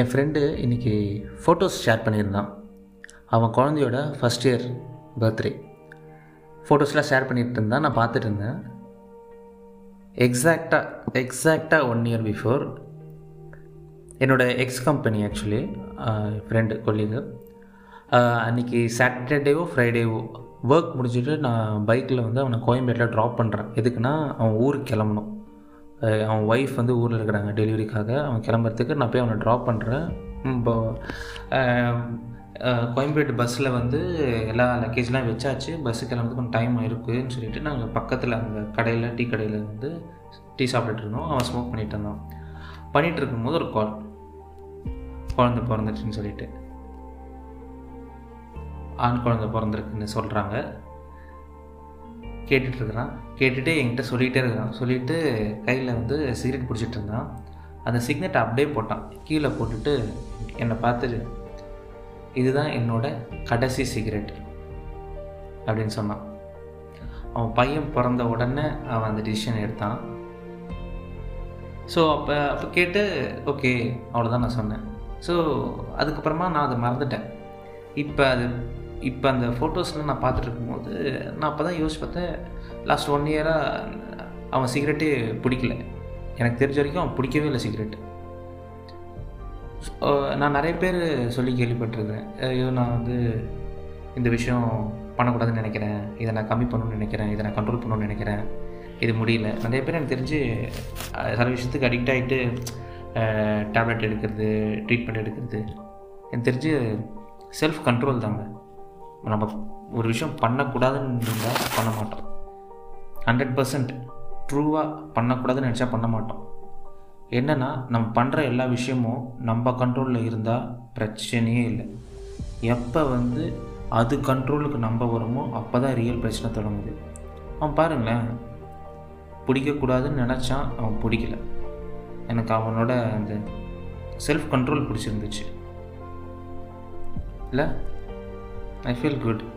என் friend இன்றைக்கி photos share பண்ணியிருந்தான். அவன் குழந்தையோட ஃபஸ்ட் இயர் பர்த்டே ஃபோட்டோஸ்லாம் ஷேர் பண்ணிட்டு இருந்தான். நான் பார்த்துட்டு இருந்தேன். எக்ஸாக்டாக எக்ஸாக்டாக ஒன் இயர் பிஃபோர் என்னோடய எக்ஸ் கம்பெனி ஆக்சுவலி ஃப்ரெண்டு கொல்லிங்க அன்றைக்கி சாட்டர்டேவோ ஃப்ரைடேவோ ஒர்க் முடிச்சுட்டு நான் பைக்கில் வந்து அவனை கோயம்பேட்டில் ட்ராப் பண்ணுறேன் எதுக்குன்னா அவன் ஊருக்கு கிளம்பணும். அவன் ஒய்ஃப் வந்து ஊரில் இருக்கிறாங்க டெலிவரிக்காக அவன் கிளம்புறதுக்கு நான் போய் அவனை ட்ராப் பண்ணுறேன் இப்போ கோயம்பேடு பஸ்ஸில் வந்து எல்லா லக்கேஜ்லாம் வச்சாச்சு. பஸ்ஸு கிளம்புறதுக்கு கொஞ்சம் டைம் இருக்குதுன்னு சொல்லிட்டு நாங்கள் பக்கத்தில் அந்த கடையில் டீ கடையில் வந்து டீ சாப்பிட்டுட்டு இருந்தோம். அவன் ஸ்மோக் பண்ணிகிட்டு இருந்தான். பண்ணிகிட்டு இருக்கும்போது ஒரு கால் குழந்தை பிறந்துச்சுன்னு சொல்லிட்டு. ஆண் குழந்தை பிறந்திருக்குன்னு சொல்கிறாங்க கேட்டுட்ருக்கிறான். கேட்டுட்டு என்கிட்ட சொல்லிகிட்டே இருக்கிறான். சொல்லிவிட்டு கையில் வந்து சிகரெட் பிடிச்சிட்டு இருந்தான். அந்த சிக்னெட்டை அப்படியே போட்டான். கீழே போட்டுட்டு என்னை பார்த்துட்டு இதுதான் என்னோட கடைசி சிகரெட் அப்படின்னு சொன்னான். அவன் பையன் பிறந்த உடனே அவன் அந்த டிசிஷன் எடுத்தான். ஸோ அப்போ அப்போ கேட்டு ஓகே அவ்வளோதான் நான் சொன்னேன். ஸோ அதுக்கப்புறமா நான் அதை மறந்துட்டேன். இப்போ அது இப்போ அந்த ஃபோட்டோஸ்லாம் நான் பார்த்துட்டு இருக்கும்போது நான் அப்போ தான் யோசிச்சு பார்த்தேன் லாஸ்ட் ஒன் இயராக அவன் சிகரெட்டே பிடிக்கல. எனக்கு தெரிஞ்ச வரைக்கும் அவன் பிடிக்கவே இல்லை சிகரெட் நான் நிறைய பேர் சொல்லி கேள்விப்பட்டிருக்கிறேன். ஐயோ நான் வந்து இந்த விஷயம் பண்ணக்கூடாதுன்னு நினைக்கிறேன். இதை நான் கம்மி பண்ணணும்னு நினைக்கிறேன். இதை நான் கண்ட்ரோல் பண்ணணும்னு நினைக்கிறேன். இது முடியல. நிறைய பேர் எனக்கு தெரிஞ்சு சில விஷயத்துக்கு அடிக்ட் ஆகிட்டு டேப்லெட் எடுக்கிறது ட்ரீட்மெண்ட் எடுக்கிறது. எனக்கு தெரிஞ்சு செல்ஃப் கண்ட்ரோல் தாங்க. நம்ம ஒரு விஷயம் பண்ணக்கூடாதுன்னு இருந்தால் பண்ண மாட்டோம். ஹண்ட்ரட் பர்சன்ட் ட்ரூவாக பண்ணக்கூடாதுன்னு நினச்சா பண்ண மாட்டோம். என்னென்னா நம்ம பண்ணுற எல்லா விஷயமும் நம்ம கண்ட்ரோலில் இருந்தால் பிரச்சனையே இல்லை. எப்போ வந்து அது கண்ட்ரோலுக்கு நம்ம வருமோ அப்போ தான் ரியல் பிரச்சனை தொடங்குது. அவன் பாருங்களேன் பிடிக்கக்கூடாதுன்னு நினச்சான் அவன் பிடிக்கல. எனக்கு அவனோட அந்த செல்ஃப் கண்ட்ரோல் பிடிச்சிருந்துச்சு. இல்லை? I feel good.